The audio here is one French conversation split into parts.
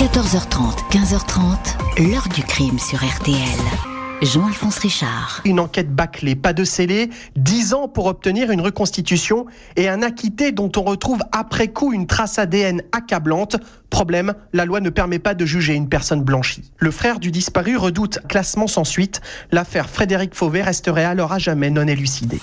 14h30, 15h30, l'heure du crime sur RTL. Jean-Alphonse Richard. Une enquête bâclée, pas de scellé, 10 ans pour obtenir une reconstitution et un acquitté dont on retrouve après coup une trace ADN accablante. Problème, la loi ne permet pas de juger une personne blanchie. Le frère du disparu redoute classement sans suite. L'affaire Frédéric Fauvet resterait alors à jamais non élucidée.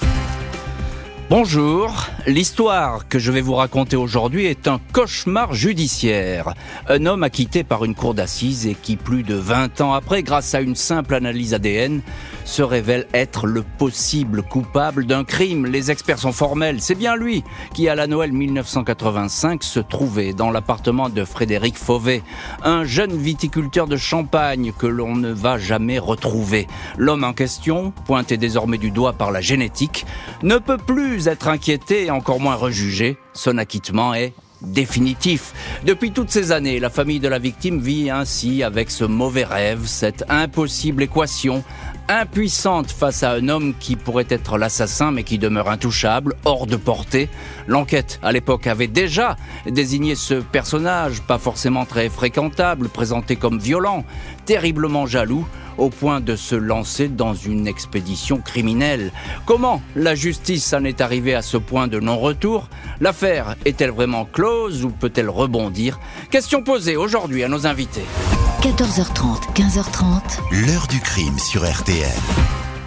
Bonjour, l'histoire que je vais vous raconter aujourd'hui est un cauchemar judiciaire. Un homme acquitté par une cour d'assises et qui, plus de 20 ans après, grâce à une simple analyse ADN, se révèle être le possible coupable d'un crime. Les experts sont formels. C'est bien lui qui, à la Noël 1985, se trouvait dans l'appartement de Frédéric Fauvet, un jeune viticulteur de Champagne que l'on ne va jamais retrouver. L'homme en question, pointé désormais du doigt par la génétique, ne peut plus être inquiété et encore moins rejugé. Son acquittement est définitif. Depuis toutes ces années, la famille de la victime vit ainsi avec ce mauvais rêve, cette impossible équation, impuissante face à un homme qui pourrait être l'assassin mais qui demeure intouchable, hors de portée. L'enquête à l'époque avait déjà désigné ce personnage, pas forcément très fréquentable, présenté comme violent, terriblement jaloux, au point de se lancer dans une expédition criminelle. Comment la justice en est arrivée à ce point de non-retour? L'affaire est-elle vraiment close ou peut-elle rebondir? Question posée aujourd'hui à nos invités. 14h30, 15h30. L'heure du crime sur RTL.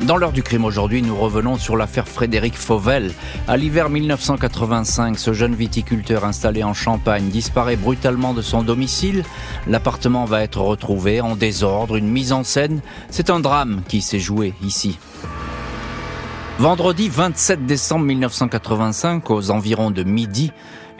Dans l'heure du crime aujourd'hui, nous revenons sur l'affaire Frédéric Fauvel. À l'hiver 1985, ce jeune viticulteur installé en Champagne disparaît brutalement de son domicile. L'appartement va être retrouvé en désordre, une mise en scène. C'est un drame qui s'est joué ici. Vendredi 27 décembre 1985, aux environs de midi,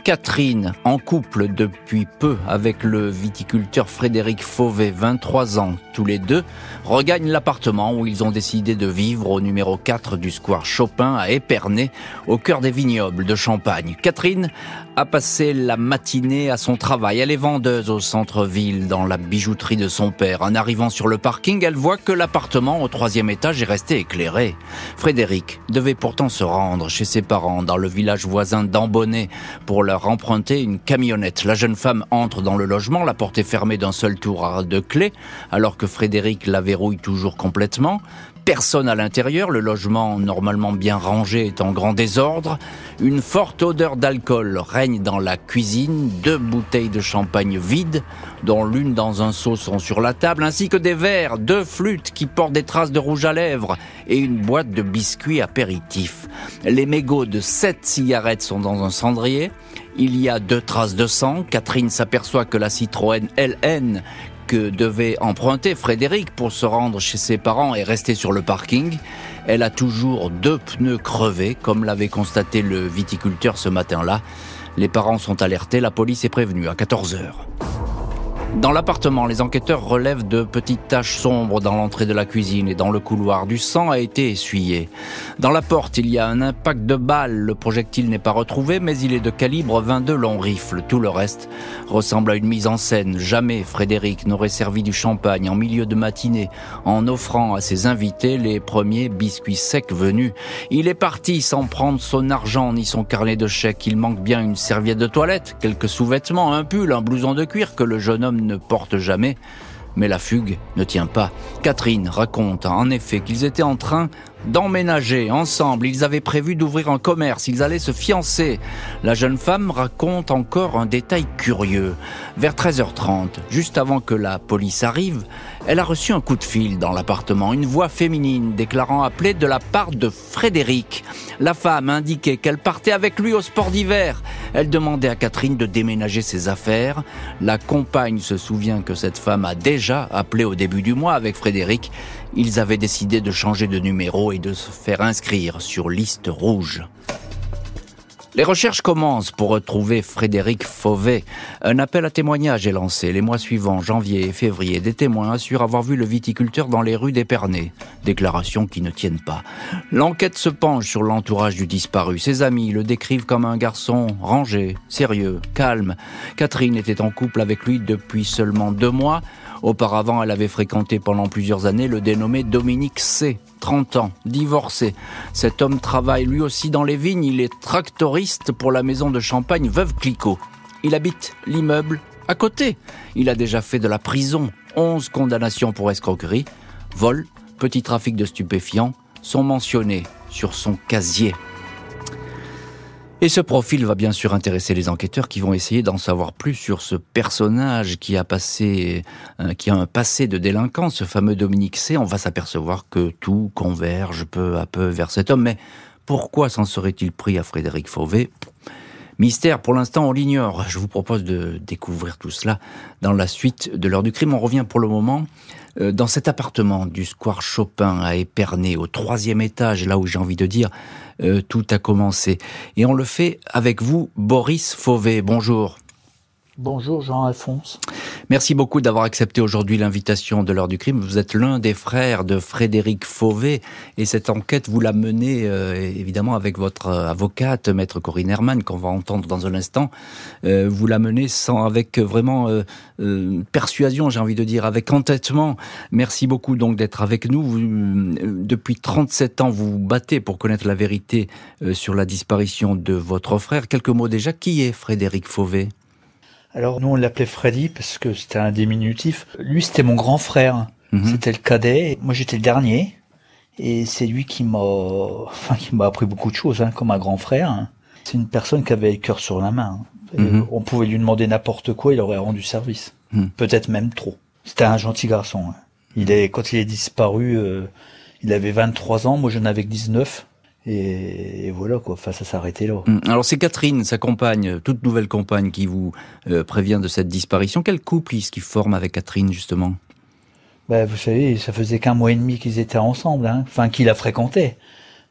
Catherine, en couple depuis peu avec le viticulteur Frédéric Fauvet, 23 ans tous les deux, regagnent l'appartement où ils ont décidé de vivre au numéro 4 du square Chopin à Épernay, au cœur des vignobles de Champagne. Catherine a passé la matinée à son travail. Elle est vendeuse au centre-ville dans la bijouterie de son père. En arrivant sur le parking, elle voit que l'appartement au troisième étage est resté éclairé. Frédéric devait pourtant se rendre chez ses parents dans le village voisin d'Ambonnet pour leur une camionnette. La jeune femme entre dans le logement, la porte est fermée d'un seul tour de clé, alors que Frédéric la verrouille toujours complètement. Personne à l'intérieur, le logement normalement bien rangé est en grand désordre. Une forte odeur d'alcool règne dans la cuisine, deux bouteilles de champagne vides, dont l'une dans un seau sont sur la table, ainsi que des verres, deux flûtes qui portent des traces de rouge à lèvres et une boîte de biscuits apéritifs. Les mégots de sept cigarettes sont dans un cendrier. Il y a deux traces de sang. Catherine s'aperçoit que la Citroën LN que devait emprunter Frédéric pour se rendre chez ses parents et rester sur le parking. Elle a toujours deux pneus crevés, comme l'avait constaté le viticulteur ce matin-là. Les parents sont alertés, la police est prévenue à 14 heures. Dans l'appartement, les enquêteurs relèvent de petites taches sombres dans l'entrée de la cuisine et dans le couloir. Du sang a été essuyé. Dans la porte, il y a un impact de balle. Le projectile n'est pas retrouvé, mais il est de calibre 22 long rifle. Tout le reste ressemble à une mise en scène. Jamais Frédéric n'aurait servi du champagne en milieu de matinée en offrant à ses invités les premiers biscuits secs venus. Il est parti sans prendre son argent ni son carnet de chèques. Il manque bien une serviette de toilette, quelques sous-vêtements, un pull, un blouson de cuir que le jeune homme ne porte jamais, mais la fugue ne tient pas. Catherine raconte en effet qu'ils étaient en train d'emménager ensemble. Ils avaient prévu d'ouvrir un commerce, ils allaient se fiancer. La jeune femme raconte encore un détail curieux. Vers 13h30, juste avant que la police arrive, elle a reçu un coup de fil dans l'appartement, une voix féminine déclarant appeler de la part de Frédéric. La femme indiquait qu'elle partait avec lui au sport d'hiver. Elle demandait à Catherine de déménager ses affaires. La compagne se souvient que cette femme a déjà appelé au début du mois avec Frédéric. Ils avaient décidé de changer de numéro et de se faire inscrire sur liste rouge. Les recherches commencent pour retrouver Frédéric Fauvet. Un appel à témoignage est lancé. Les mois suivants, janvier et février, des témoins assurent avoir vu le viticulteur dans les rues d'Épernay. Déclarations qui ne tiennent pas. L'enquête se penche sur l'entourage du disparu. Ses amis le décrivent comme un garçon rangé, sérieux, calme. Catherine était en couple avec lui depuis seulement deux mois. Auparavant, elle avait fréquenté pendant plusieurs années le dénommé Dominique C. 30 ans, divorcé. Cet homme travaille lui aussi dans les vignes, il est tractoriste pour la maison de champagne Veuve Clicquot. Il habite l'immeuble À côté, il a déjà fait de la prison, 11 condamnations pour escroquerie, vol, petit trafic de stupéfiants sont mentionnés sur son casier. Et ce profil va bien sûr intéresser les enquêteurs qui vont essayer d'en savoir plus sur ce personnage qui a passé, euh, qui a un passé de délinquant, ce fameux Dominique C. On va s'apercevoir que tout converge peu à peu vers cet homme. Mais pourquoi s'en serait-il pris à Frédéric Fauvet? Mystère, pour l'instant, on l'ignore. Je vous propose de découvrir tout cela dans la suite de l'heure du crime. On revient pour le moment euh, dans cet appartement du square Chopin à Épernay, au troisième étage, là où j'ai envie de dire, tout a commencé. Et on le fait avec vous, Boris Fauvet. Bonjour. Bonjour Jean-Alphonse. Merci beaucoup d'avoir accepté aujourd'hui l'invitation de l'heure du crime. Vous êtes l'un des frères de Frédéric Fauvet et cette enquête, vous la menez euh, évidemment avec votre euh, avocate, maître Corinne Herman, qu'on va entendre dans un instant. Euh, vous la menez sans, avec vraiment persuasion, j'ai envie de dire, avec entêtement. Merci beaucoup donc d'être avec nous. depuis 37 ans, vous vous battez pour connaître la vérité sur la disparition de votre frère. Quelques mots déjà. Qui est Frédéric Fauvet? Alors nous on l'appelait Freddy parce que c'était un diminutif. Lui c'était mon grand frère. Mhm. C'était le cadet. Moi j'étais le dernier. Et c'est lui qui m'a, enfin qui m'a appris beaucoup de choses, hein, comme un grand frère. C'est une personne qui avait le cœur sur la main. Mhm. On pouvait lui demander n'importe quoi, il aurait rendu service. Mhm. Peut-être même trop. C'était un gentil garçon. Hein. Il est, quand il est disparu, euh, il avait 23 ans, moi j'en avais que 19. Et, voilà quoi, enfin ça s'est arrêté là. Hum, alors c'est Catherine, sa compagne, toute nouvelle compagne qui vous euh, prévient de cette disparition. Quel couple est-ce qu'il forme avec Catherine justement? Ben, Vous savez, ça faisait qu'un mois et demi qu'ils étaient ensemble, hein. enfin qu'il la fréquentait.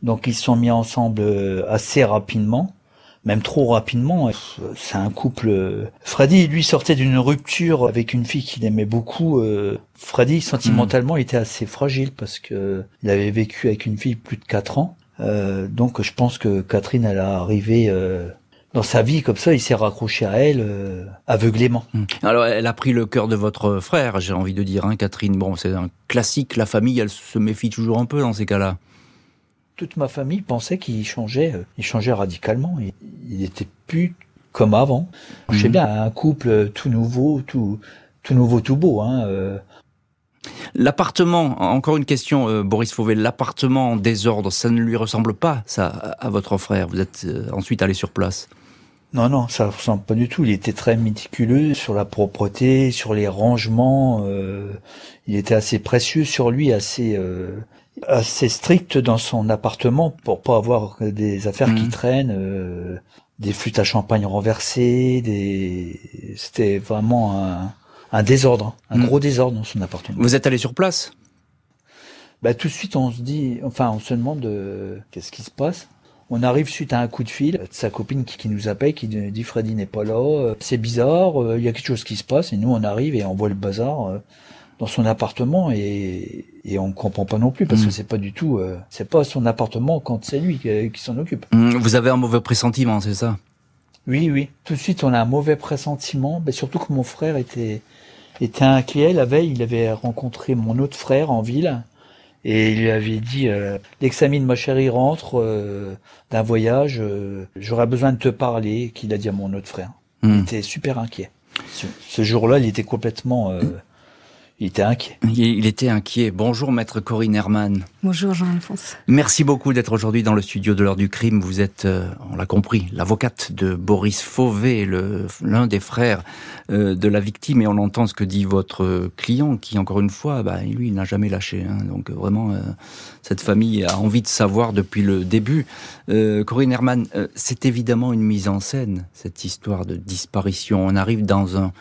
Donc ils se sont mis ensemble euh, assez rapidement, même trop rapidement. C'est un couple... Euh, Freddy, lui, sortait d'une rupture avec une fille qu'il aimait beaucoup. Freddy, sentimentalement, il était assez fragile parce que il avait vécu avec une fille plus de 4 ans. Euh, donc je pense que Catherine, elle a arrivé euh, dans sa vie comme ça, il s'est raccroché à elle euh, aveuglément. Hum. Alors elle a pris le cœur de votre frère, j'ai envie de dire, hein, Catherine. Bon, c'est un classique, la famille, elle se méfie toujours un peu dans ces cas-là. Toute ma famille pensait qu'il changeait, il changeait radicalement. Il, il était plus comme avant. Je sais hum. bien, un couple tout nouveau, tout tout nouveau, tout beau. Hein, L'appartement, encore une question, euh, Boris Fauvet, l'appartement en désordre, ça ne lui ressemble pas, ça, à votre frère Vous êtes euh, ensuite allé sur place non, non, ça ne ressemble pas du tout. Il était très méticuleux sur la propreté, sur les rangements. Euh, il était assez précieux sur lui, assez assez strict dans son appartement pour pas avoir des affaires qui mmh. traînent, des flûtes à champagne renversées. Des... C'était vraiment un, un désordre, un hmm. gros désordre dans son appartement. Vous êtes allé sur place? Bah, tout de suite, on se dit, enfin, on se demande euh, qu'est-ce qui se passe? On arrive suite à un coup de fil de sa copine qui, nous appelle, qui dit Freddy n'est pas là, euh, c'est bizarre, euh, il y a quelque chose qui se passe. Et nous, on arrive et on voit le bazar dans son appartement et, et on comprend pas non plus parce que hmm. c'est pas du tout, c'est pas son appartement quand c'est lui qui, s'en occupe. Hmm, vous avez un mauvais pressentiment, c'est ça? Oui, oui. Tout de suite, on a un mauvais pressentiment, mais surtout que mon frère était était inquiet. La veille, il avait rencontré mon autre frère en ville et il lui avait dit euh, l'examen de ma chérie rentre euh, d'un voyage, euh, j'aurais besoin de te parler, qu'il a dit à mon autre frère. Il hmm. était super inquiet. Ce, ce jour-là, il était complètement euh, il était inquiet. Il était inquiet. Bonjour, maître Corinne Herman. Bonjour, Jean-Alphonse. Merci beaucoup d'être aujourd'hui dans le studio de l'heure du crime. Vous êtes, euh, on l'a compris, l'avocate de Boris Fauvet, l'un des frères euh, de la victime. Et on entend ce que dit votre client, qui, encore une fois, bah, lui, il n'a jamais lâché. Hein. Donc, vraiment, euh, cette famille a envie de savoir depuis le début. Corinne Herman, c'est évidemment une mise en scène, cette histoire de disparition. On arrive dans un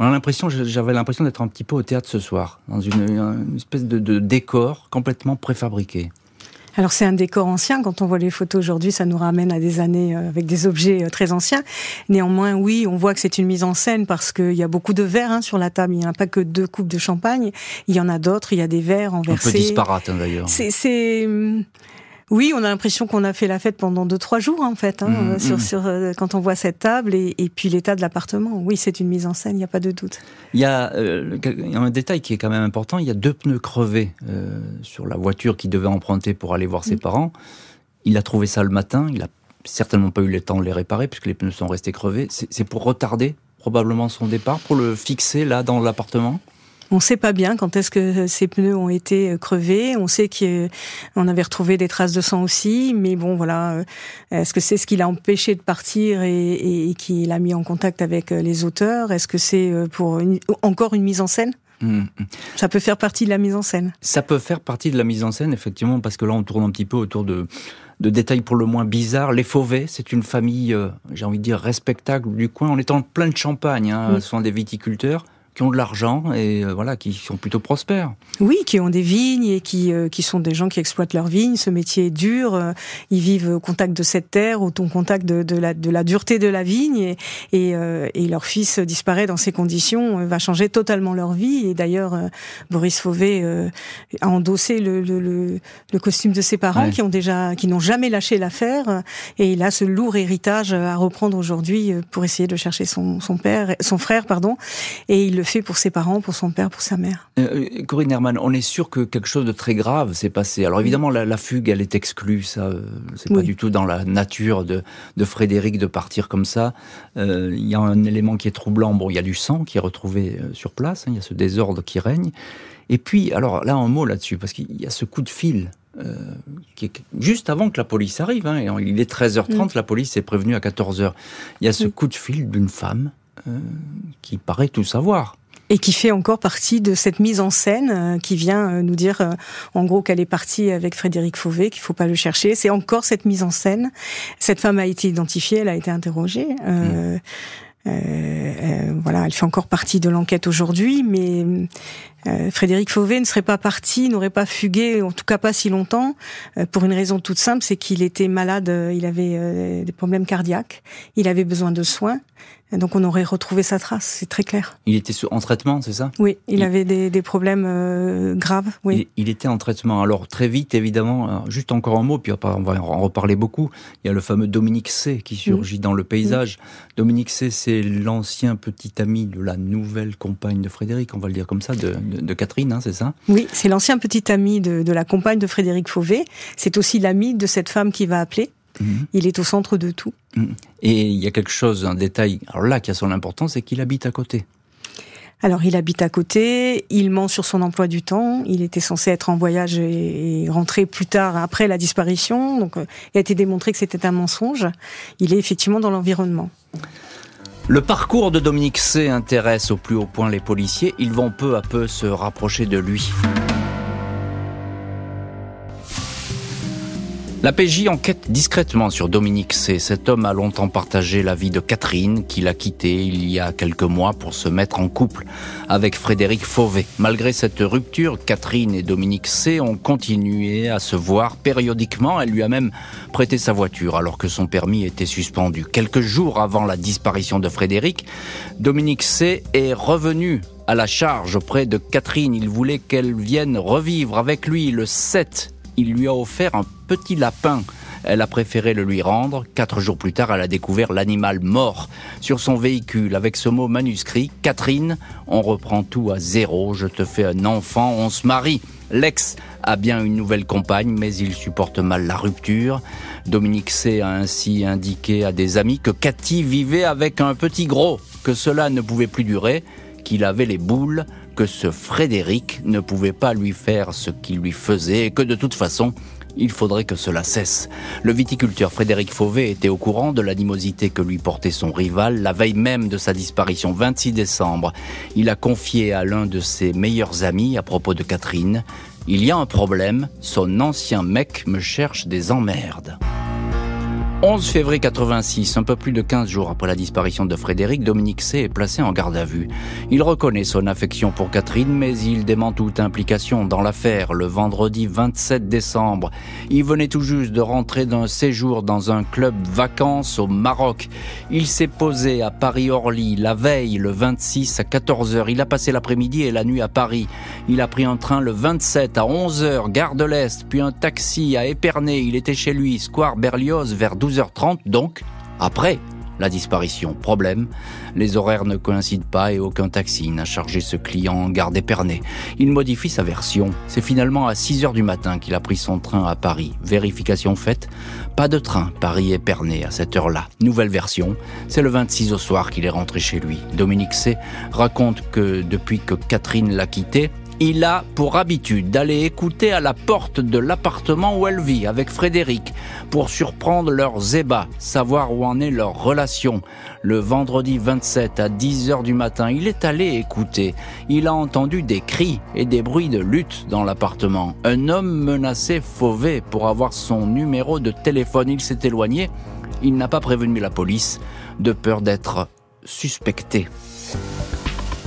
on a l'impression, j'avais l'impression d'être un petit peu au théâtre ce soir, dans une, espèce de, décor complètement préfabriqué. Alors c'est un décor ancien. Quand on voit les photos aujourd'hui, ça nous ramène à des années euh, avec des objets euh, très anciens. Néanmoins, oui, on voit que c'est une mise en scène parce qu'il y a beaucoup de verres hein, sur la table. Il n'y a pas que deux coupes de champagne. Il y en a d'autres. Il y a des verres renversés. Un peu disparate hein, d'ailleurs. C'est hum, oui, on a l'impression qu'on a fait la fête pendant deux trois jours en fait, hein, mmh, sur, mmh. sur, euh, quand on voit cette table et, et puis l'état de l'appartement. Oui, c'est une mise en scène, il n'y a pas de doute. Il y, a, euh, un détail qui est quand même important. Il y a deux pneus crevés euh, sur la voiture qui devait emprunter pour aller voir ses mmh. parents. Il a trouvé ça le matin. Il a certainement pas eu le temps de les réparer puisque les pneus sont restés crevés. C'est pour retarder probablement son départ, pour le fixer là dans l'appartement? On ne sait pas bien quand est-ce que ces pneus ont été crevés. On sait qu'on avait retrouvé des traces de sang aussi, mais bon, voilà. Est-ce que c'est ce qui l'a empêché de partir et, qui l'a mis en contact avec les auteurs? Est-ce que c'est pour encore une mise en scène? Mmh. Ça peut faire partie de la mise en scène. Ça peut faire partie de la mise en scène, effectivement, parce que là, on tourne un petit peu autour de, de détails pour le moins bizarres. Les Fauvets, c'est une famille, euh, j'ai envie de dire, respectable du coin. On est en plein de champagne, hein, ce sont des viticulteurs qui ont de l'argent et euh, voilà, qui sont plutôt prospères. Oui, qui ont des vignes et qui, euh, qui sont des gens qui exploitent leurs vignes. Ce métier est dur. Euh, ils vivent au contact de cette terre, au contact de, de, la, de la dureté de la vigne. Et, et, et, leur fils disparaît dans ces conditions, va changer totalement leur vie. Et d'ailleurs, Boris Fauvet a endossé le, le, le, costume de ses parents qui ont déjà, qui n'ont jamais lâché l'affaire. Et il a ce lourd héritage à reprendre aujourd'hui pour essayer de chercher son, son père, son frère, pardon. Et il le fait pour ses parents, pour son père, pour sa mère. Euh, euh, Corinne Herman, on est sûr que quelque chose de très grave s'est passé. Alors évidemment, la, fugue, elle est exclue. Ça, euh, c'est pas du tout dans la nature de, de Frédéric de partir comme ça. Il y a un élément qui est troublant. Bon, il y a du sang qui est retrouvé sur place. Hein, il y a ce désordre qui règne. Et puis, alors là, un mot là-dessus, parce qu'il y a ce coup de fil qui est juste avant que la police arrive. Hein, il est 13h30, mm. la police est prévenue à 14h. Il y a ce coup de fil d'une femme qui paraît tout savoir et qui fait encore partie de cette mise en scène euh, qui vient euh, nous dire euh, en gros qu'elle est partie avec Frédéric Fauvet, qu'il faut pas le chercher. C'est encore cette mise en scène. Cette femme a été identifiée, elle a été interrogée. Euh, euh, voilà, elle fait encore partie de l'enquête aujourd'hui, mais euh, Frédéric Fauvet ne serait pas parti, n'aurait pas fugué, en tout cas pas si longtemps, pour une raison toute simple, c'est qu'il était malade, il avait des problèmes cardiaques, il avait besoin de soins, donc on aurait retrouvé sa trace, c'est très clair. Il était en traitement, c'est ça? Oui, il, avait des, des problèmes euh, graves. Oui. Il, était en traitement. Alors très vite, évidemment, juste encore un mot, puis on va en reparler beaucoup. Il y a le fameux Dominique C qui surgit dans le paysage. Dominique C, c'est l'ancien petit ami de la nouvelle compagne de Frédéric, on va le dire comme ça, de, de, Catherine, hein, c'est ça? Oui, c'est l'ancien petit ami de, de la compagne de Frédéric Fauvet. C'est aussi l'ami de cette femme qui va appeler. Mhm. Il est au centre de tout. Mhm. Et il y a quelque chose, un détail, alors là qui a son importance, c'est qu'il habite à côté. Alors il habite à côté, il ment sur son emploi du temps, il était censé être en voyage et, rentrer plus tard après la disparition, donc euh, il a été démontré que c'était un mensonge. Il est effectivement dans l'environnement. Le parcours de Dominique C intéresse au plus haut point les policiers, ils vont peu à peu se rapprocher de lui. La PJ enquête discrètement sur Dominique C. Cet homme a longtemps partagé la vie de Catherine, qu'il a quittée il y a quelques mois pour se mettre en couple avec Frédéric Fauvet. Malgré cette rupture, Catherine et Dominique C. ont continué à se voir périodiquement. Elle lui a même prêté sa voiture alors que son permis était suspendu. Quelques jours avant la disparition de Frédéric, Dominique C. est revenu à la charge auprès de Catherine. Il voulait qu'elle vienne revivre avec lui le 7 il lui a offert un petit lapin. Elle a préféré le lui rendre. Quatre jours plus tard, elle a découvert l'animal mort sur son véhicule avec ce mot manuscrit Catherine, on reprend tout à zéro. Je te fais un enfant, on se marie. L'ex a bien une nouvelle compagne, mais il supporte mal la rupture. Dominique C a ainsi indiqué à des amis que Cathy vivait avec un petit gros, que cela ne pouvait plus durer, qu'il avait les boules que ce Frédéric ne pouvait pas lui faire ce qu'il lui faisait et que de toute façon, il faudrait que cela cesse. Le viticulteur Frédéric Fauvet était au courant de l'animosité que lui portait son rival la veille même de sa disparition, 26 décembre. Il a confié à l'un de ses meilleurs amis à propos de Catherine, Il y a un problème, son ancien mec me cherche des emmerdes. 11 février 86, un peu plus de 15 jours après la disparition de Frédéric, Dominique C. est placé en garde à vue. Il reconnaît son affection pour Catherine, mais il dément toute implication dans l'affaire le vendredi 27 décembre. Il venait tout juste de rentrer d'un séjour dans un club vacances au Maroc. Il s'est posé à Paris-Orly la veille, le 26 à 14h. Il a passé l'après-midi et la nuit à Paris. Il a pris un train le 27 à 11h, gare de l'Est, puis un taxi à Épernay. Il était chez lui, square Berlioz, vers 12 12h30 donc, après la disparition. Problème, les horaires ne coïncident pas et aucun taxi n'a chargé ce client en gare d'Épernay. Il modifie sa version. C'est finalement à 6 heures du matin qu'il a pris son train à Paris. Vérification faite, pas de train Paris-Épernay à cette heure-là. Nouvelle version, c'est le 26 au soir qu'il est rentré chez lui. Dominique C. raconte que depuis que Catherine l'a quitté, il a pour habitude d'aller écouter à la porte de l'appartement où elle vit avec Frédéric pour surprendre leurs ébats, savoir où en est leur relation. Le vendredi 27 à 10 heures du matin, il est allé écouter. Il a entendu des cris et des bruits de lutte dans l'appartement. Un homme menacé Fauvé pour avoir son numéro de téléphone. Il s'est éloigné. Il n'a pas prévenu la police de peur d'être suspecté.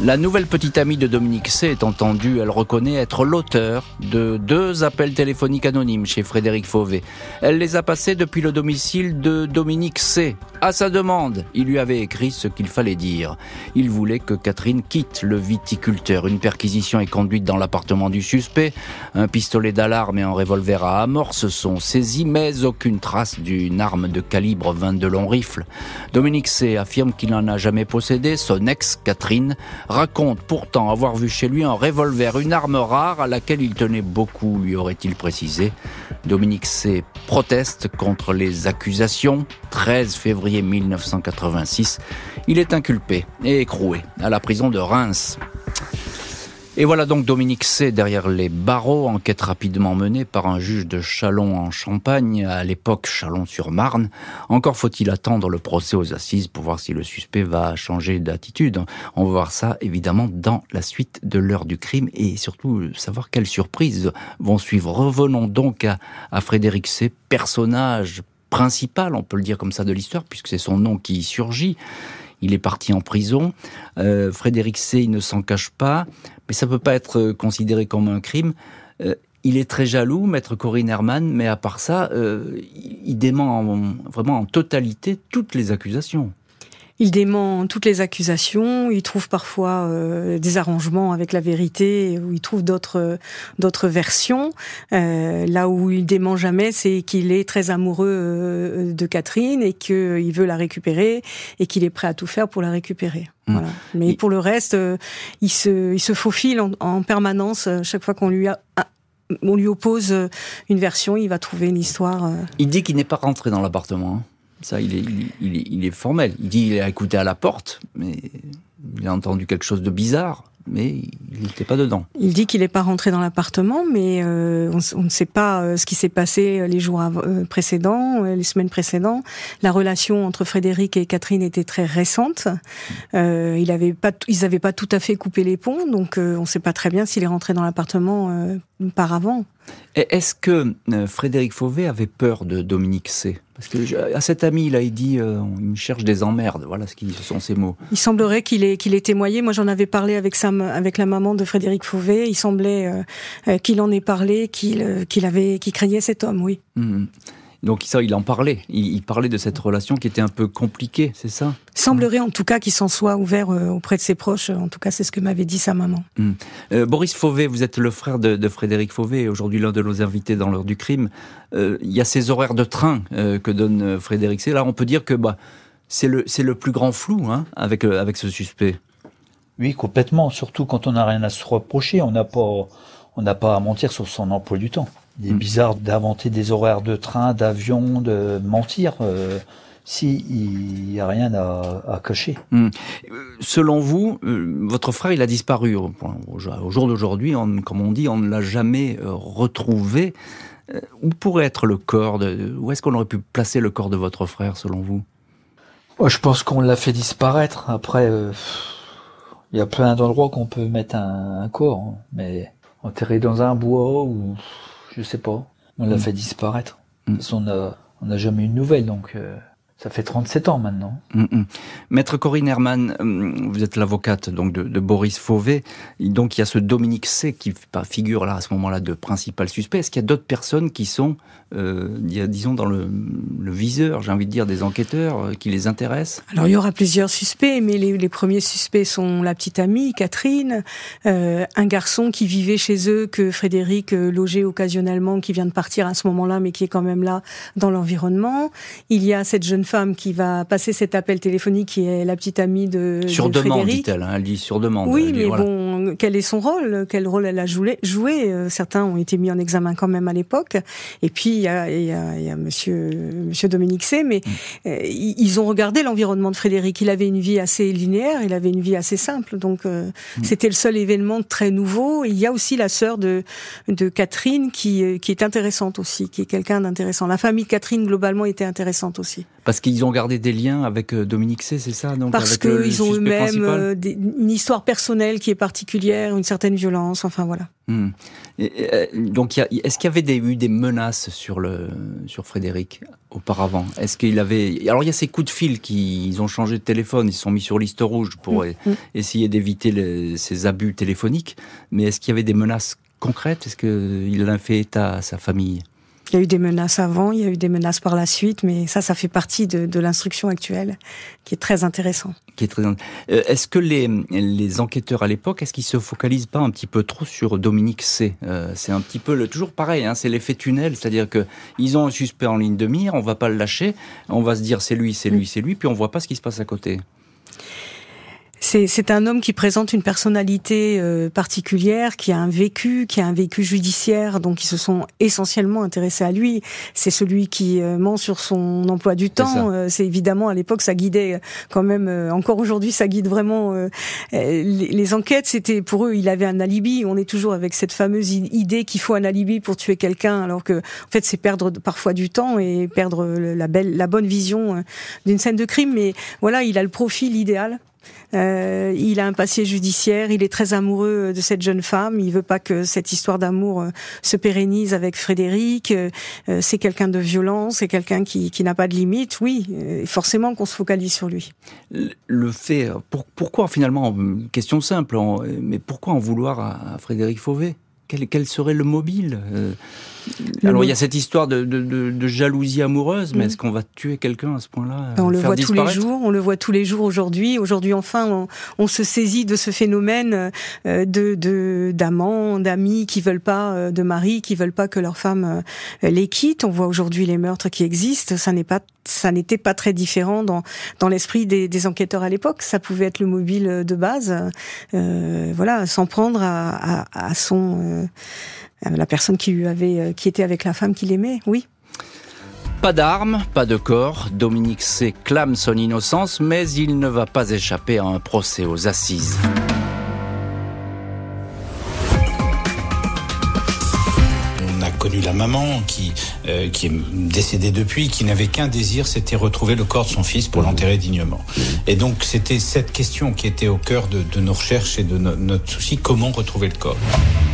La nouvelle petite amie de Dominique C est entendue, elle reconnaît être l'auteur de deux appels téléphoniques anonymes chez Frédéric Fauvé. Elle les a passés depuis le domicile de Dominique C. À sa demande, il lui avait écrit ce qu'il fallait dire. Il voulait que Catherine quitte le viticulteur. Une perquisition est conduite dans l'appartement du suspect. Un pistolet d'alarme et un revolver à amorce sont saisis, mais aucune trace d'une arme de calibre 22 long rifle. Dominique C affirme qu'il n'en a jamais possédé. Son ex, Catherine, raconte pourtant avoir vu chez lui un revolver, une arme rare à laquelle il tenait beaucoup, lui aurait-il précisé. Dominique C. proteste contre les accusations. 13 février 1986, il est inculpé et écroué à la prison de Reims. Et voilà donc Dominique C derrière les barreaux, enquête rapidement menée par un juge de Chalon en Champagne, à l'époque Chalon-sur-Marne. Encore faut-il attendre le procès aux assises pour voir si le suspect va changer d'attitude. On va voir ça évidemment dans la suite de l'heure du crime et surtout savoir quelles surprises vont suivre. Revenons donc à, à Frédéric C, personnage principal, on peut le dire comme ça, de l'histoire, puisque c'est son nom qui surgit il est parti en prison. Euh, Frédéric C, il ne s'en cache pas, mais ça peut pas être considéré comme un crime. Euh, il est très jaloux, maître Corinne Herman, mais à part ça, euh, il dément vraiment en totalité toutes les accusations. Il dément toutes les accusations. Il trouve parfois euh, des arrangements avec la vérité, où il trouve d'autres d'autres versions. Euh, là où il dément jamais, c'est qu'il est très amoureux euh, de Catherine et qu'il veut la récupérer et qu'il est prêt à tout faire pour la récupérer. Mmh. Voilà. Mais pour le reste, euh, il se il se faufile en, en permanence chaque fois qu'on lui a on lui oppose une version, il va trouver une histoire. Il dit qu'il n'est pas rentré dans l'appartement. Ça, il est, il, il formel. Il dit qu'il a écouté à la porte, mais il a entendu quelque chose de bizarre mais il n'était pas dedans. Il dit qu'il n'est pas rentré dans l'appartement, mais euh, on, ne sait pas euh, ce qui s'est passé les jours euh, précédents, les semaines précédentes. La relation entre Frédéric et Catherine était très récente. Euh, il avait pas, ils n'avaient pas tout à fait coupé les ponts, donc on ne sait pas très bien s'il est rentré dans l'appartement par avant. Est-ce que Frédéric Fauvet avait peur de Dominique C? Parce que à cet ami, là, il dit, euh, il me cherche des emmerdes. Voilà ce qui sont ces mots. Il semblerait qu'il ait qu'il ait témoigné. Moi, j'en avais parlé avec sa, avec la maman de Frédéric Fauvet. Il semblait euh, euh, qu'il en ait parlé, qu'il qu'il avait, qu'il craignait cet homme. Oui. Mmh. Donc ça, il en parlait. Il, parlait de cette relation qui était un peu compliquée, c'est ça? Semblerait en tout cas qu'il s'en soit ouvert euh, auprès de ses proches. En tout cas, c'est ce que m'avait dit sa maman. Hmm. Euh, Boris Fauvet, vous êtes le frère de, Frédéric Fauvet, et aujourd'hui l'un de nos invités dans l'heure du crime. Euh, il y a ces horaires de train que donne Frédéric C. Là, on peut dire que bah, c'est le, le plus grand flou hein, avec, avec ce suspect. Oui, complètement. Surtout quand on n'a rien à se reprocher. On n'a pas, on n'a pas à mentir sur son emploi du temps. Il est mm. bizarre d'inventer des horaires de train, d'avion, de mentir. Euh, si il n'y a rien à, à cacher. Mm. Selon vous, euh, votre frère, il a disparu. Au, jour d'aujourd'hui, comme on dit, on ne l'a jamais euh, retrouvé. Euh, où pourrait être le corps de, Où est-ce qu'on aurait pu placer le corps de votre frère, selon vous? Je pense qu'on l'a fait disparaître. Après, il y a plein d'endroits qu'on peut mettre un, un corps, hein. mais enterré dans un bois ou je sais pas. On l'a mm. fait disparaître. Mm. on n'a jamais eu de nouvelles, donc euh, ça fait 37 ans maintenant. Mm, Maître Corinne Herman, vous êtes l'avocate donc de, Boris Fauvet. Donc il y a ce Dominique C qui figure là à ce moment-là de principal suspect. Est-ce qu'il y a d'autres personnes qui sont euh, disons, dans le, viseur, j'ai envie de dire, des enquêteurs euh, qui les intéressent? Alors, il y aura plusieurs suspects, mais les, premiers suspects sont la petite amie, Catherine, euh, un garçon qui vivait chez eux, que Frédéric logeait occasionnellement, qui vient de partir à ce moment-là, mais qui est quand même là dans l'environnement. Il y a cette jeune femme qui va passer cet appel téléphonique, qui est la petite amie de, sur demande, dit-elle. Hein, elle dit sur demande. Oui, mais bon, quel est son rôle? Quel rôle elle a joué, joué? Certains ont été mis en examen quand même à l'époque. Et puis il y a, y a, y a Monsieur Monsieur Dominique C. Mais mm. ils ont regardé l'environnement de Frédéric. Il avait une vie assez linéaire, il avait une vie assez simple. Donc mm. c'était le seul événement très nouveau. Il y a aussi la sœur de de Catherine qui qui est intéressante aussi, qui est quelqu'un d'intéressant. La famille de Catherine globalement était intéressante aussi. Parce qu'ils ont gardé des liens avec euh, Dominique C, c'est ça donc Parce qu'ils ont eux-mêmes euh, une histoire personnelle qui est particulière, une certaine violence, enfin voilà. Hmm. Euh, donc, est-ce qu'il y avait des, eu des menaces sur le sur Frédéric auparavant? Est-ce qu'il avait Alors, il y a ces coups de fil qui ils ont changé de téléphone, ils se sont mis sur liste rouge pour hmm. Hmm. essayer d'éviter ces abus téléphoniques. Mais est-ce qu'il y avait des menaces concrètes? Est-ce qu'il en a fait état à sa famille? Il y a eu des menaces avant, il y a eu des menaces par la suite, mais ça, ça fait partie de, l'instruction actuelle, qui est très intéressant. Qui est très. Euh, est-ce que les, les enquêteurs à l'époque, est-ce qu'ils se focalisent pas un petit peu trop sur Dominique C euh, C'est un petit peu le, toujours pareil, hein, c'est l'effet tunnel, c'est-à-dire que ils ont un suspect en ligne de mire, on va pas le lâcher, on va se dire c'est lui, c'est lui, c'est lui, puis on voit pas ce qui se passe à côté. C'est un homme qui présente une personnalité euh, particulière, qui a un vécu, qui a un vécu judiciaire, donc ils se sont essentiellement intéressés à lui. C'est celui qui euh, ment sur son emploi du temps. Euh, c'est évidemment à l'époque ça guidait quand même. encore aujourd'hui, ça guide vraiment les, les, enquêtes. C'était pour eux, il avait un alibi. On est toujours avec cette fameuse idée qu'il faut un alibi pour tuer quelqu'un, alors que en fait c'est perdre parfois du temps et perdre la belle, la bonne vision d'une scène de crime. Mais voilà, il a le profil idéal euh, il a un passé judiciaire, il est très amoureux de cette jeune femme, il veut pas que cette histoire d'amour euh, se pérennise avec Frédéric. Euh, c'est quelqu'un de violent, c'est quelqu'un qui, qui n'a pas de limite. Oui, forcément qu'on se focalise sur lui. Le fait, pourquoi finalement, question simple, mais pourquoi en vouloir à, Frédéric Fauvet? Quel, quel, serait le mobile alors il y a cette histoire de, de, de, jalousie amoureuse, mais mm. est-ce qu'on va tuer quelqu'un à ce point-là On le voit tous les jours. On le voit tous les jours aujourd'hui. Aujourd'hui, enfin, on, on, se saisit de ce phénomène euh, de d'amants, d'amis qui veulent pas, euh, de maris qui veulent pas que leur femme euh, les quitte. On voit aujourd'hui les meurtres qui existent. Ça n'est pas, ça n'était pas très différent dans dans l'esprit des, des, enquêteurs à l'époque. Ça pouvait être le mobile de base. Euh, voilà, s'en prendre à, à, à son la personne qui lui avait, euh, qui était avec la femme qu'il aimait, oui. Pas d'armes, pas de corps. Dominique C. clame son innocence, mais il ne va pas échapper à un procès aux assises. connu la maman qui, euh, qui est décédée depuis, qui n'avait qu'un désir, c'était retrouver le corps de son fils pour l'enterrer dignement. Et donc c'était cette question qui était au cœur de, de nos recherches et de notre souci, comment retrouver le corps.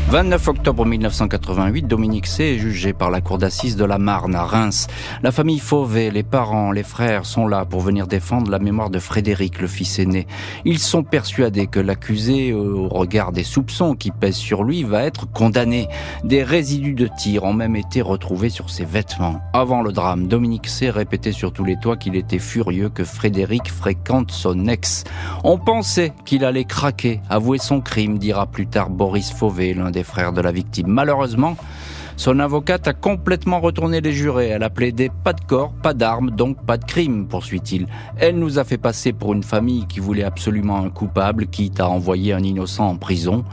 29 octobre 1988, Dominique C. est jugé par la cour d'assises de la Marne à Reims. La famille Fauvet, les parents, les frères sont là pour venir défendre la mémoire de Frédéric, le fils aîné. Ils sont persuadés que l'accusé, au regard des soupçons qui pèsent sur lui, va être condamné. Des résidus de tir ont même été retrouvés sur ses vêtements. Avant le drame, Dominique C. répétait sur tous les toits qu'il était furieux que Frédéric fréquente son ex. On pensait qu'il allait craquer, avouer son crime, dira plus tard Boris Fauvet, l'un des frères de la victime. Malheureusement, son avocate a complètement retourné les jurés. Elle a plaidé pas de corps, pas d'armes, donc pas de crime, poursuit-il. Elle nous a fait passer pour une famille qui voulait absolument un coupable, quitte à envoyer un innocent en prison.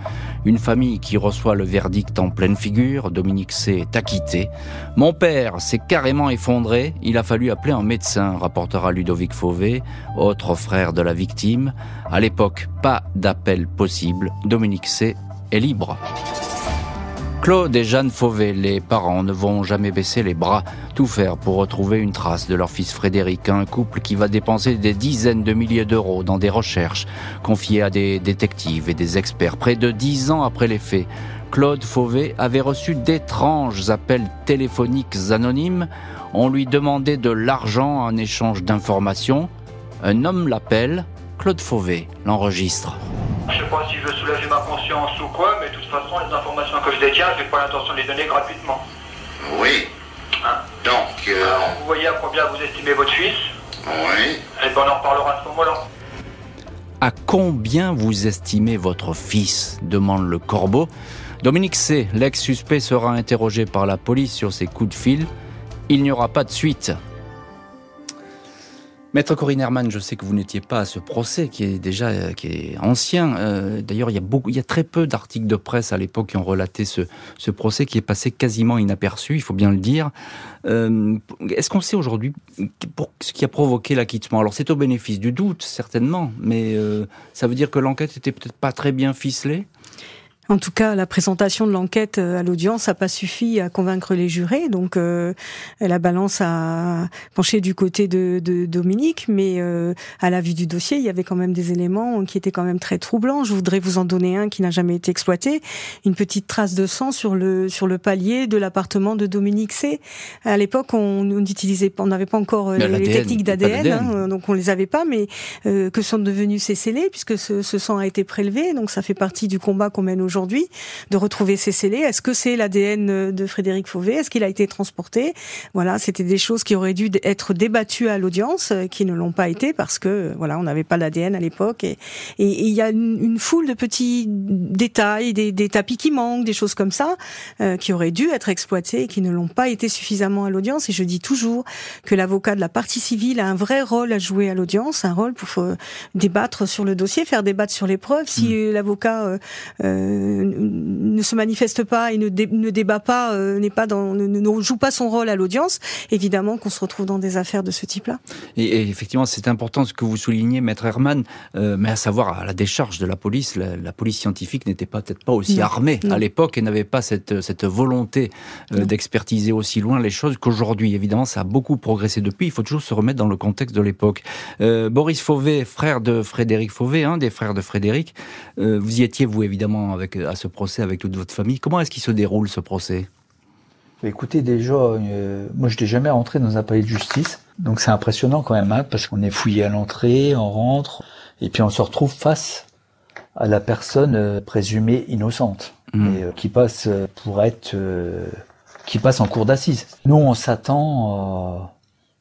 Une famille qui reçoit le verdict en pleine figure. Dominique C. est acquitté. Mon père s'est carrément effondré. Il a fallu appeler un médecin, rapportera Ludovic Fauvet, autre frère de la victime. À l'époque, pas d'appel possible. Dominique C est libre. Claude et Jeanne Fauvet, les parents, ne vont jamais baisser les bras, tout faire pour retrouver une trace de leur fils Frédéric, un couple qui va dépenser des dizaines de milliers d'euros dans des recherches confiées à des détectives et des experts. Près de dix ans après les faits, Claude Fauvet avait reçu d'étranges appels téléphoniques anonymes. On lui demandait de l'argent en échange d'informations. Un homme l'appelle, Claude Fauvet l'enregistre. Je sais pas si je veux soulager ma conscience ou quoi, mais de toute façon, les informations que je détiens, j'ai pas l'intention de les donner gratuitement. Oui. Hein Donc. Euh... Alors, vous voyez à combien vous estimez votre fils Oui. Et eh ben, on en reparlera à ce moment-là. À combien vous estimez votre fils demande le corbeau. Dominique C., l'ex-suspect, sera interrogé par la police sur ses coups de fil. Il n'y aura pas de suite. Maître Corinne Herman, je sais que vous n'étiez pas à ce procès qui est déjà euh, qui est ancien. Euh, d'ailleurs, il y a beaucoup, il y a très peu d'articles de presse à l'époque qui ont relaté ce, ce procès qui est passé quasiment inaperçu, il faut bien le dire. Euh, Est-ce qu'on sait aujourd'hui ce qui a provoqué l'acquittement? Alors, c'est au bénéfice du doute, certainement, mais ça veut dire que l'enquête était peut-être pas très bien ficelée? En tout cas, la présentation de l'enquête euh, à l'audience n'a pas suffi à convaincre les jurés. Donc, euh, la balance a penché du côté de, de Dominique, mais euh, à la vue du dossier, il y avait quand même des éléments qui étaient quand même très troublants. Je voudrais vous en donner un qui n'a jamais été exploité une petite trace de sang sur le sur le palier de l'appartement de Dominique C. À l'époque, on n'utilisait pas, on n'avait pas encore les, les, techniques d'ADN, hein, donc on les avait pas, mais que sont devenus ces scellés puisque ce, ce sang a été prélevé. Donc, ça fait partie du combat qu'on mène aujourd'hui aujourd'hui de retrouver ces scellés. Est-ce que c'est l'ADN de Frédéric Fauvet? Est-ce qu'il a été transporté? Voilà, c'était des choses qui auraient dû être débattues à l'audience, euh, qui ne l'ont pas été parce que voilà, on n'avait pas l'ADN à l'époque. Et il y a une, foule de petits détails, des, des, tapis qui manquent, des choses comme ça, euh, qui auraient dû être exploités et qui ne l'ont pas été suffisamment à l'audience. Et je dis toujours que l'avocat de la partie civile a un vrai rôle à jouer à l'audience, un rôle pour euh, débattre sur le dossier, faire débattre sur les preuves. Si mmh. l'avocat euh, ne se manifeste pas et ne, ne débat pas, euh, n'est pas dans, ne, ne, joue pas son rôle à l'audience, évidemment qu'on se retrouve dans des affaires de ce type-là. Et, et, effectivement, c'est important ce que vous soulignez, maître Herman, euh, mais à savoir à la décharge de la police, la, la police scientifique n'était peut-être pas aussi non. armée non. à l'époque et n'avait pas cette, cette volonté euh, d'expertiser aussi loin les choses qu'aujourd'hui. Évidemment, ça a beaucoup progressé depuis. Il faut toujours se remettre dans le contexte de l'époque. Euh, Boris Fauvet, frère de Frédéric Fauvet, un des frères de Frédéric, euh, vous y étiez vous évidemment avec à ce procès avec toute votre famille. Comment est-ce qu'il se déroule ce procès? Écoutez, déjà, euh, moi je n'ai jamais rentré dans un palais de justice, donc c'est impressionnant quand même, hein, parce qu'on est fouillé à l'entrée, on rentre, et puis on se retrouve face à la personne euh, présumée innocente, mmh. et, euh, qui passe pour être, qui passe en cour d'assises. Nous, on s'attend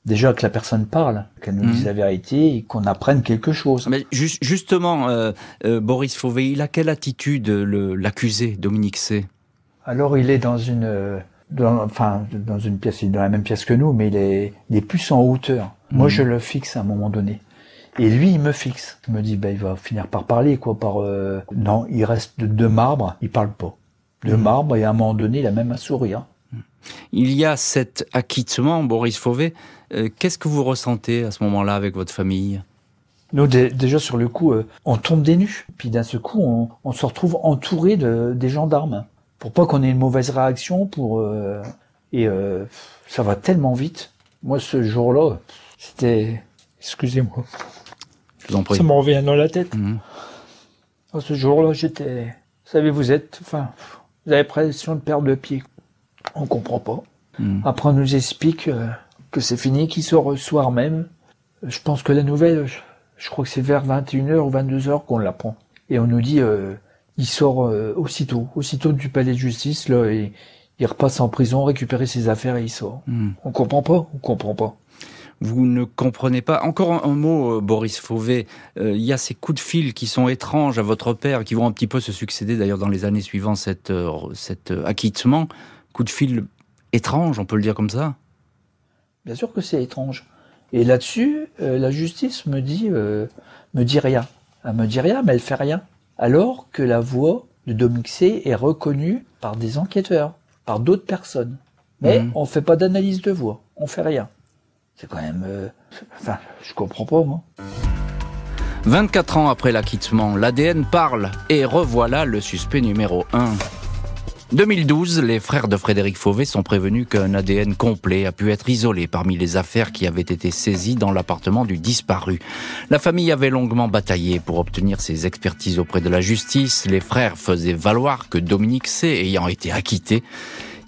déjà que la personne parle, qu'elle nous dise mmh. la vérité et qu'on apprenne quelque chose. Mais ju justement, euh, euh, Boris Fauvet, il a quelle attitude l'accusé, Dominique C Alors il est dans une, dans, enfin dans une pièce, il est dans la même pièce que nous, mais il est, il est plus en hauteur. Mmh. Moi je le fixe à un moment donné. Et lui, il me fixe. Il me dit, bah, il va finir par parler, quoi, par, euh... non, il reste de, de, marbre, il parle pas. De mmh. marbre, et à un moment donné, il a même un sourire. Il y a cet acquittement, Boris Fauvet. Euh, Qu'est-ce que vous ressentez à ce moment-là avec votre famille? Nous, déjà sur le coup, euh, on tombe des nues. Puis d'un seul coup, on, on, se retrouve entouré de, des gendarmes. Pour pas qu'on ait une mauvaise réaction, pour euh, et euh, ça va tellement vite. Moi, ce jour-là, c'était, excusez-moi, je vous en prie. Ça me revient dans la tête. Mmh. Ce jour-là, j'étais, vous savez, vous êtes, enfin, vous avez l'impression de perdre le pied. On comprend pas. Mmh. Après, on nous explique euh, que c'est fini, qu'il sort le soir même. Je pense que la nouvelle, je, je crois que c'est vers 21h ou 22h qu'on l'apprend. Et on nous dit, euh, il sort euh, aussitôt, aussitôt du palais de justice, là, et il repasse en prison, récupérer ses affaires et il sort. Mmh. On comprend pas, on comprend pas vous ne comprenez pas. Encore un, un mot, euh, Boris Fauvet. Euh, il y a ces coups de fil qui sont étranges à votre père, qui vont un petit peu se succéder d'ailleurs dans les années suivantes cet, euh, cet acquittement. Coup de fil étrange, on peut le dire comme ça Bien sûr que c'est étrange. Et là-dessus, euh, la justice me dit, euh, me dit rien. Elle me dit rien, mais elle fait rien. Alors que la voix de C est reconnue par des enquêteurs, par d'autres personnes. Mais mmh. on fait pas d'analyse de voix, on fait rien. C'est quand même... Euh... Enfin, je comprends pas, moi. 24 ans après l'acquittement, l'ADN parle et revoilà le suspect numéro 1. 2012, les frères de Frédéric Fauvet sont prévenus qu'un ADN complet a pu être isolé parmi les affaires qui avaient été saisies dans l'appartement du disparu. La famille avait longuement bataillé pour obtenir ces expertises auprès de la justice. Les frères faisaient valoir que Dominique C, ayant été acquitté,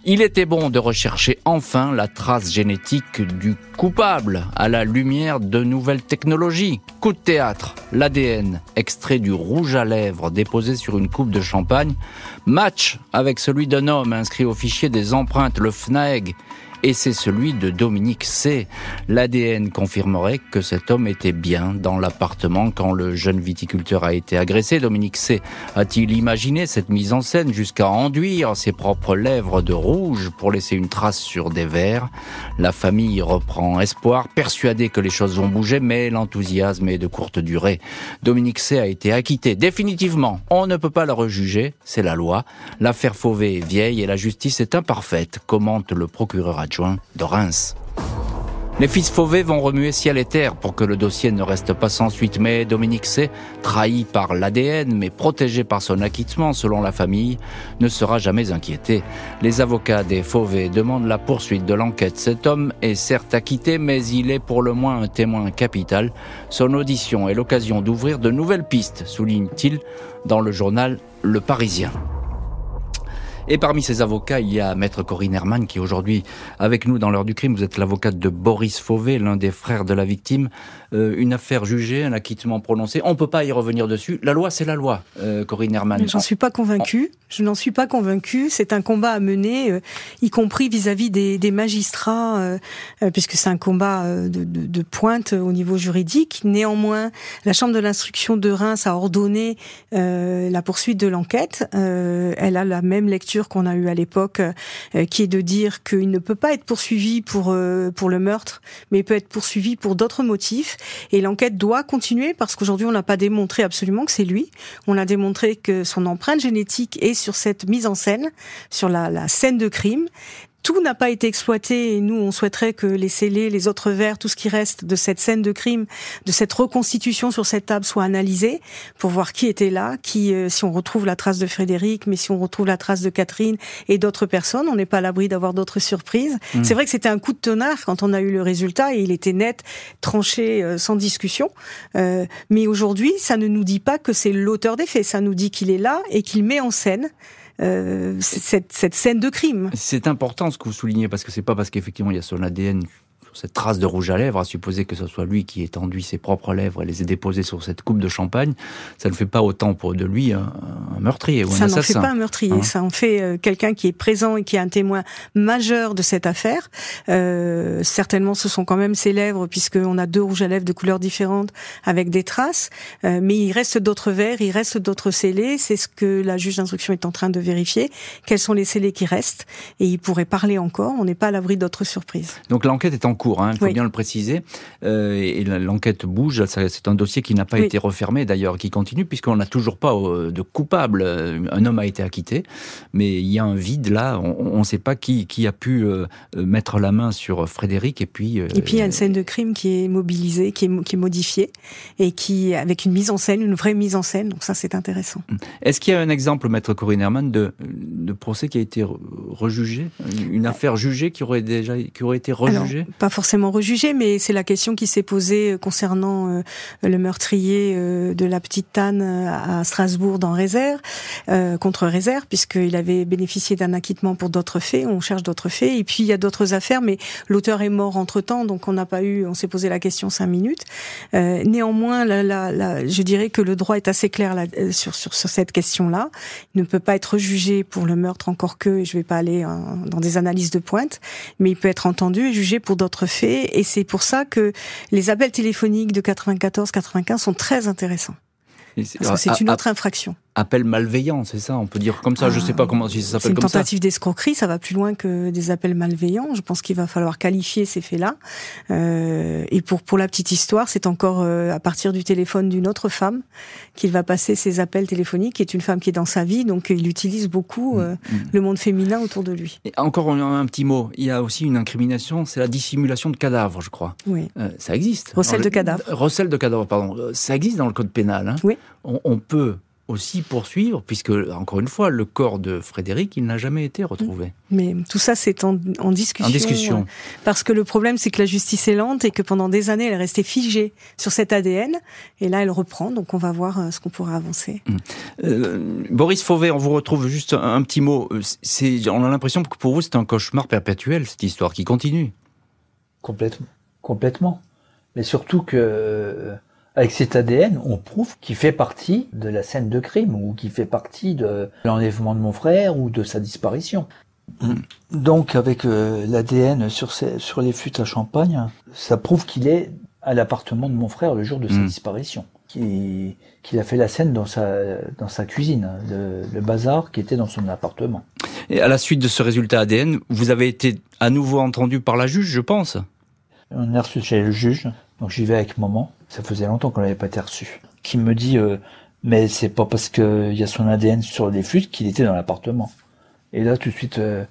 il était bon de rechercher enfin la trace génétique du coupable à la lumière de nouvelles technologies. Coup de théâtre, l'ADN, extrait du rouge à lèvres déposé sur une coupe de champagne, match avec celui d'un homme inscrit au fichier des empreintes, le FNAEG, et c'est celui de Dominique C. L'ADN confirmerait que cet homme était bien dans l'appartement quand le jeune viticulteur a été agressé. Dominique C. a-t-il imaginé cette mise en scène jusqu'à enduire ses propres lèvres de rouge pour laisser une trace sur des verres? La famille reprend espoir, persuadée que les choses vont bouger, mais l'enthousiasme est de courte durée. Dominique C. a été acquitté définitivement. On ne peut pas le rejuger, c'est la loi. L'affaire Fauvet est vieille et la justice est imparfaite, commente le procureur de Reims. Les fils Fauvet vont remuer ciel et terre pour que le dossier ne reste pas sans suite, mais Dominique C, trahi par l'ADN mais protégé par son acquittement selon la famille, ne sera jamais inquiété. Les avocats des Fauvet demandent la poursuite de l'enquête. Cet homme est certes acquitté, mais il est pour le moins un témoin capital. Son audition est l'occasion d'ouvrir de nouvelles pistes, souligne-t-il dans le journal Le Parisien. Et parmi ces avocats, il y a Maître Corinne Herman qui est aujourd'hui avec nous dans l'heure du crime. Vous êtes l'avocate de Boris Fauvet, l'un des frères de la victime. Euh, une affaire jugée, un acquittement prononcé. On ne peut pas y revenir dessus. La loi, c'est la loi, euh, Corinne Herman. J'en suis pas convaincue. Je n'en suis pas convaincue. C'est un combat à mener, euh, y compris vis-à-vis des, magistrats, euh, puisque c'est un combat de, pointe au niveau juridique. Néanmoins, la Chambre de l'instruction de Reims a ordonné la poursuite de l'enquête. elle a la même lecture qu'on a eue à l'époque, qui est de dire qu'il ne peut pas être poursuivi pour pour le meurtre, mais il peut être poursuivi pour d'autres motifs. Et l'enquête doit continuer parce qu'aujourd'hui, on n'a pas démontré absolument que c'est lui. On a démontré que son empreinte génétique est sur cette mise en scène, sur la, scène de crime tout n'a pas été exploité et nous on souhaiterait que les scellés, les autres verres, tout ce qui reste de cette scène de crime, de cette reconstitution sur cette table soit analysé pour voir qui était là, qui euh, si on retrouve la trace de Frédéric, mais si on retrouve la trace de Catherine et d'autres personnes, on n'est pas à l'abri d'avoir d'autres surprises. Mmh. C'est vrai que c'était un coup de tonnerre quand on a eu le résultat et il était net, tranché, euh, sans discussion. Euh, mais aujourd'hui, ça ne nous dit pas que c'est l'auteur des faits, ça nous dit qu'il est là et qu'il met en scène cette, cette, scène de crime. C'est important ce que vous soulignez parce que c'est pas parce qu'effectivement il y a son ADN cette trace de rouge à lèvres, à supposer que ce soit lui qui ait enduit ses propres lèvres et les ait déposées sur cette coupe de champagne, ça ne fait pas autant pour de lui un, un meurtrier ou un ça assassin. Ça n'en fait pas un meurtrier, hein ça en fait euh, quelqu'un qui est présent et qui est un témoin majeur de cette affaire. Euh, certainement, ce sont quand même ses lèvres, puisqu'on a deux rouges à lèvres de couleurs différentes avec des traces, euh, mais il reste d'autres verres, il reste d'autres scellés, c'est ce que la juge d'instruction est en train de vérifier, quels sont les scellés qui restent, et il pourrait parler encore, on n'est pas à l'abri d'autres surprises. Donc l'enquête est en cours Hein, il faut oui. bien le préciser. Euh, et l'enquête bouge. C'est un dossier qui n'a pas oui. été refermé d'ailleurs, qui continue, puisqu'on n'a toujours pas euh, de coupable. Un homme a été acquitté, mais il y a un vide là. On ne sait pas qui, qui, a pu euh, mettre la main sur Frédéric. Et puis, et puis il y a une scène de crime qui est mobilisée, qui est, qui est modifiée, et qui avec une mise en scène, une vraie mise en scène. Donc ça, c'est intéressant. Est-ce qu'il y a un exemple, maître Corinne Herman, de, de procès qui a été rejugé, une affaire jugée qui aurait déjà qui aurait été rejugée? Alors, Pas forcément rejugé, mais c'est la question qui s'est posée concernant euh, le meurtrier euh, de la petite Tanne à Strasbourg dans Réserve, euh, contre Réserve, puisqu'il avait bénéficié d'un acquittement pour d'autres faits. On cherche d'autres faits. Et puis il y a d'autres affaires, mais l'auteur est mort entre temps, donc on n'a pas eu. On s'est posé la question cinq minutes. Euh, néanmoins, la, la, la, je dirais que le droit est assez clair là, sur, sur, sur cette question-là. Il ne peut pas être jugé pour le meurtre, encore que, et je ne vais pas aller dans des analyses de pointe, mais il peut être entendu et jugé pour d'autres faits. Et c'est pour ça que les appels téléphoniques de 94-95 sont très intéressants. Parce que c'est une autre infraction appel malveillant, c'est ça On peut dire comme ça, ah, je sais pas comment si ça s'appelle comme ça. C'est une tentative d'escroquerie, ça va plus loin que des appels malveillants. Je pense qu'il va falloir qualifier ces faits-là. Euh, et pour pour la petite histoire, c'est encore euh, à partir du téléphone d'une autre femme qu'il va passer ces appels téléphoniques, qui est une femme qui est dans sa vie, donc il utilise beaucoup euh, mmh. le monde féminin autour de lui. Et encore un, un, petit mot, il y a aussi une incrimination, c'est la dissimulation de cadavres, je crois. Oui. Euh, ça existe. Recel de cadavres. Recel de cadavres, pardon. Ça existe dans le code pénal. Hein. Oui. On, on peut aussi poursuivre, puisque, encore une fois, le corps de Frédéric, il n'a jamais été retrouvé. Mais tout ça, c'est en, en, discussion. En discussion. Parce que le problème, c'est que la justice est lente et que pendant des années, elle est restée figée sur cet ADN. Et là, elle reprend, donc on va voir ce qu'on pourra avancer. Mmh. Euh, Boris Fauvet, on vous retrouve juste un, un petit mot. C'est, on a l'impression que pour vous, c'est un cauchemar perpétuel, cette histoire qui continue. Complètement. Complètement. Mais surtout que avec cet ADN, on prouve qu'il fait partie de la scène de crime ou qu'il fait partie de l'enlèvement de mon frère ou de sa disparition. Donc avec euh, l'ADN sur, les fûts à champagne, ça prouve qu'il est à l'appartement de mon frère le jour de sa Mm. disparition. Qu'il a fait la scène dans sa, dans sa cuisine, le, le bazar qui était dans son appartement. Et à la suite de ce résultat ADN, vous avez été à nouveau entendu par la juge, je pense? On est reçu chez le juge, donc j'y vais avec maman. Ça faisait longtemps qu'on n'avait pas été reçu. Qui me dit, euh, mais c'est pas parce qu'il y a son ADN sur les flûtes qu'il était dans l'appartement. Et là, tout de suite, euh,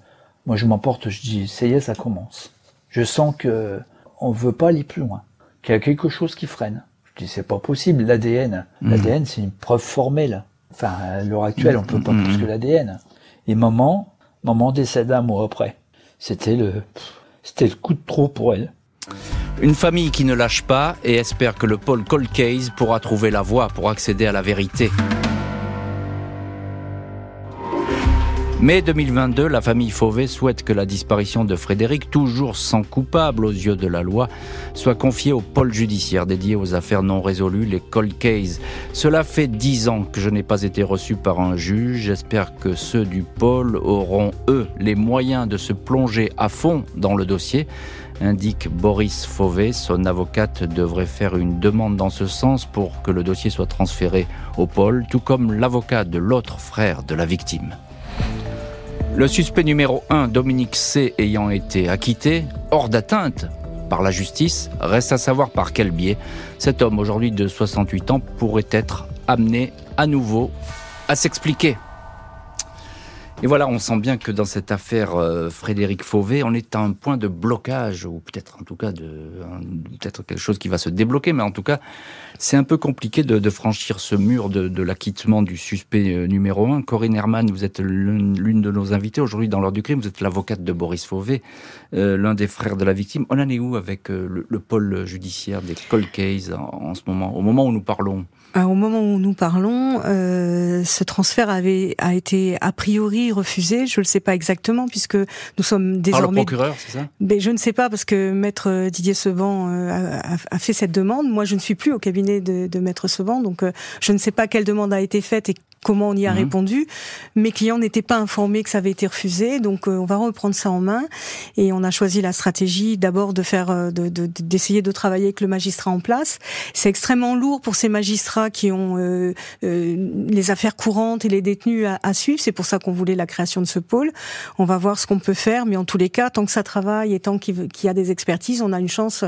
moi je m'emporte, je dis, ça y est, ça commence. Je sens que on veut pas aller plus loin, qu'il y a quelque chose qui freine. Je dis, c'est pas possible, l'ADN. Mhm. L'ADN, c'est une preuve formelle. Enfin, à l'heure actuelle, on peut pas Mhm. plus que l'ADN. Et maman, maman décède un mois après. C'était le, c'était le coup de trop pour elle. Une famille qui ne lâche pas et espère que le pôle Cold Case pourra trouver la voie pour accéder à la vérité. Mai 2022, la famille Fauvet souhaite que la disparition de Frédéric, toujours sans coupable aux yeux de la loi, soit confiée au pôle judiciaire dédié aux affaires non résolues, les cold cases. Cela fait dix ans que je n'ai pas été reçu par un juge. J'espère que ceux du pôle auront, eux, les moyens de se plonger à fond dans le dossier indique Boris Fauvet. Son avocate devrait faire une demande dans ce sens pour que le dossier soit transféré au pôle, tout comme l'avocat de l'autre frère de la victime. Le suspect numéro 1, Dominique C, ayant été acquitté, hors d'atteinte par la justice, reste à savoir par quel biais cet homme, aujourd'hui de 68 ans, pourrait être amené à nouveau à s'expliquer. Et voilà, on sent bien que dans cette affaire euh, Frédéric Fauvet, on est à un point de blocage, ou peut-être en tout cas de peut-être quelque chose qui va se débloquer, mais en tout cas, c'est un peu compliqué de, de franchir ce mur de, de l'acquittement du suspect euh, numéro un. Corinne Herman, vous êtes l'une de nos invités aujourd'hui dans l'heure du crime. Vous êtes l'avocate de Boris Fauvet, euh, l'un des frères de la victime. On en est où avec euh, le, le pôle judiciaire des cold cases en, en ce moment, au moment où nous parlons? Euh, Au moment où nous parlons, euh, ce transfert avait a été a priori refusé. Je ne le sais pas exactement puisque nous sommes Par le désormais. procureur, c'est ça? Mais je ne sais pas parce que maître Didier Seban euh, a, a- a fait cette demande. Moi, je ne suis plus au cabinet de, de maître Seban, donc euh, je ne sais pas quelle demande a été faite et comment on y a Mhm. répondu. Mes clients n'étaient pas informés que ça avait été refusé, donc euh, on va reprendre ça en main et on a choisi la stratégie d'abord de faire, euh, de- de- d'essayer de, travailler avec le magistrat en place. C'est extrêmement lourd pour ces magistrats qui ont euh, euh, les affaires courantes et les détenus à, à suivre. C'est pour ça qu'on voulait la création de ce pôle. On va voir ce qu'on peut faire, mais en tous les cas, tant que ça travaille et tant qu'il y a des expertises, on a une chance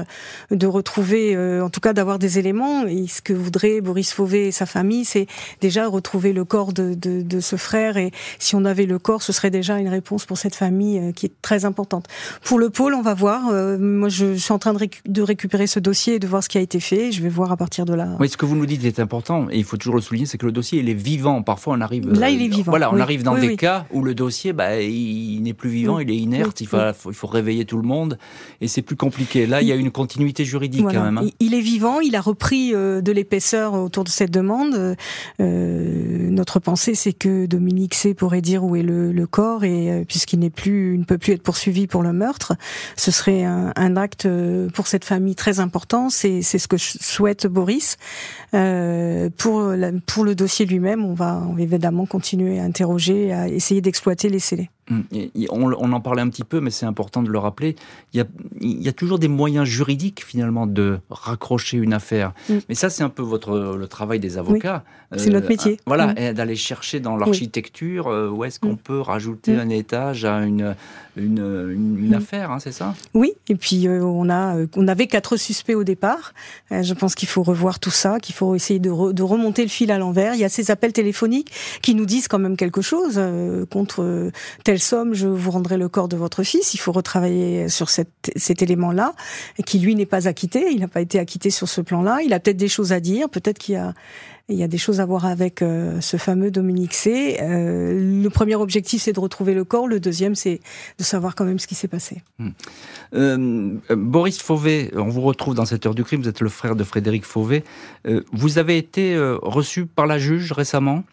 de retrouver, euh, en tout cas d'avoir des éléments. Et ce que voudrait Boris Fauvet et sa famille, c'est déjà retrouver le corps de, de, de ce frère. Et si on avait le corps, ce serait déjà une réponse pour cette famille euh, qui est très importante. Pour le pôle, on va voir. Euh, moi, je suis en train de, récu- de récupérer ce dossier et de voir ce qui a été fait. Je vais voir à partir de là. Oui, ce que vous nous dites est important, et il faut toujours le souligner, c'est que le dossier, il est vivant. Parfois, on arrive... Là, euh, il est vivant, Voilà, on oui. arrive dans Oui, des oui. cas où le dossier, bah, il n'est plus vivant, il est inerte, il, faut, il faut réveiller tout le monde, et c'est plus compliqué. Là, il y a une continuité juridique Voilà. quand même. hein. Il- est vivant, il a repris euh, de l'épaisseur autour de cette demande. Euh, notre pensée, c'est que Dominique C pourrait dire où est le, corps et euh, puisqu'il n'est plus, il ne peut plus être poursuivi pour le meurtre, ce serait un, acte euh, pour cette famille très important. C'est ce que souhaite Boris. Euh, pour pour le dossier lui-même, on va évidemment continuer à interroger, à essayer d'exploiter les scellés. Et On, on en parlait un petit peu, mais c'est important de le rappeler. Il y, a, il y a toujours des moyens juridiques finalement de raccrocher une affaire. Mm. Mais ça, c'est un peu votre le travail des avocats. c'est notre métier. ah, Voilà, Mm. d'aller chercher dans l'architecture euh, où est-ce qu'on Mm. peut rajouter Mm. un étage à une une, une, une Mm. affaire, hein, c'est ça? Oui, et puis euh, on a, euh, on avait quatre suspects au départ. Euh, je pense qu'il faut revoir tout ça, qu'il faut essayer de, re- de remonter le fil à l'envers. Il y a ces appels téléphoniques qui nous disent quand même quelque chose. euh, contre euh, telle somme, je vous rendrai le corps de votre fils. Il faut retravailler sur cet, cet élément-là, qui lui n'est pas acquitté. Il n'a pas été acquitté sur ce plan-là. Il a peut-être des choses à dire. Peut-être qu'il y a il y a des choses à voir avec euh, ce fameux Dominique C. Euh, le premier objectif, c'est de retrouver le corps. Le deuxième, c'est de savoir quand même ce qui s'est passé. Euh, euh, Boris Fauvet, on vous retrouve dans cette heure du crime, vous êtes le frère de Frédéric Fauvet. Euh, vous avez été euh, reçu par la juge récemment?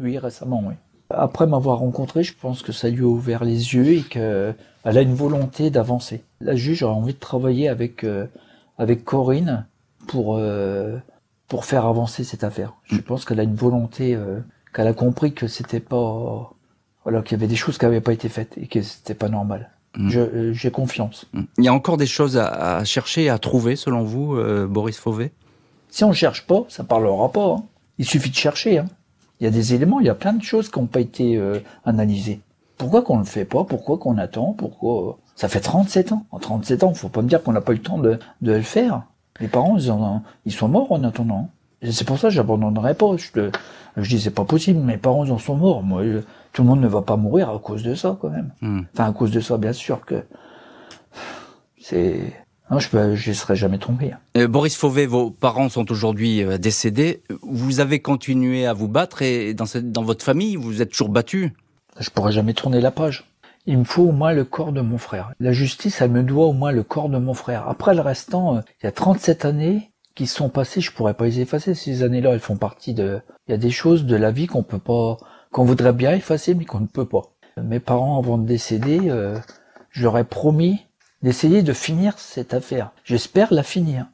Oui, récemment, oui. Après m'avoir rencontré, je pense que ça lui a ouvert les yeux et qu'elle a une volonté d'avancer. La juge a envie de travailler avec, euh, avec Corinne pour, euh, pour faire avancer cette affaire. Je pense qu'elle a une volonté, euh, qu'elle a compris que c'était pas voilà, qu'il y avait des choses qui n'avaient pas été faites et que c'était pas normal. Mm. Je- J'ai confiance. Il y a encore des choses à, à chercher, à trouver, selon vous, Boris Fauvet? Si on cherche pas, ça parlera pas. hein. Il suffit de chercher. hein. Il y a des éléments, il y a plein de choses qui n'ont pas été euh, analysées. Pourquoi qu'on le fait pas? Pourquoi qu'on attend? Pourquoi Ça fait 37 ans. En 37 ans, faut pas me dire qu'on n'a pas eu le temps de, de le faire. Les parents, ils, en- ils sont morts en attendant. C'est pour ça que j'abandonnerai pas. Je, te- je dis c'est pas possible. Mes parents ils en sont morts. Moi, je- tout le monde ne va pas mourir à cause de ça quand même. Hmm. Enfin à cause de ça, bien sûr que c'est. Non, je je serais jamais trompé. hein. Euh, Boris Fauvet, vos parents sont aujourd'hui euh, décédés. Vous avez continué à vous battre et dans, cette, dans votre famille, vous êtes toujours battu? Je pourrais jamais tourner la page. Il me faut au moins le corps de mon frère. La justice, elle me doit au moins le corps de mon frère. Après le restant, euh, il y a 37 années qui sont passées, je pourrais pas les effacer. Ces années-là, elles font partie de... Il y a des choses de la vie qu'on peut pas... qu'on voudrait bien effacer, mais qu'on ne peut pas. Mes parents, avant de décéder, euh, je leur ai promis d'essayer de finir cette affaire. J'espère la finir.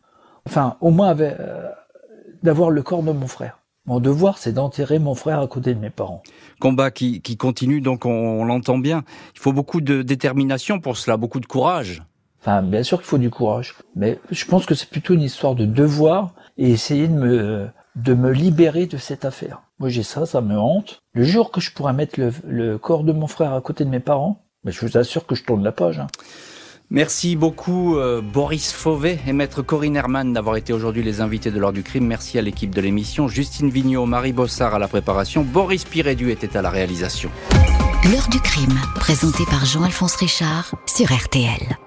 Enfin, au moins avec, euh, d'avoir le corps de mon frère. Mon devoir, c'est d'enterrer mon frère à côté de mes parents. Combat qui, qui continue, donc on, on l'entend bien. Il faut beaucoup de détermination pour cela, beaucoup de courage. Enfin, bien sûr qu'il faut du courage, mais je pense que c'est plutôt une histoire de devoir et essayer de me de me libérer de cette affaire. Moi, j'ai ça, ça me hante. Le jour que je pourrai mettre le, le corps de mon frère à côté de mes parents, ben, je vous assure que je tourne la page. hein. Merci beaucoup euh, Boris Fauvet et maître Corinne Herman d'avoir été aujourd'hui les invités de l'heure du crime. Merci à l'équipe de l'émission. Justine Vignot, Marie Bossard à la préparation. Boris Pirédu était à la réalisation. L'heure du crime, présenté par Jean-Alphonse Richard sur RTL.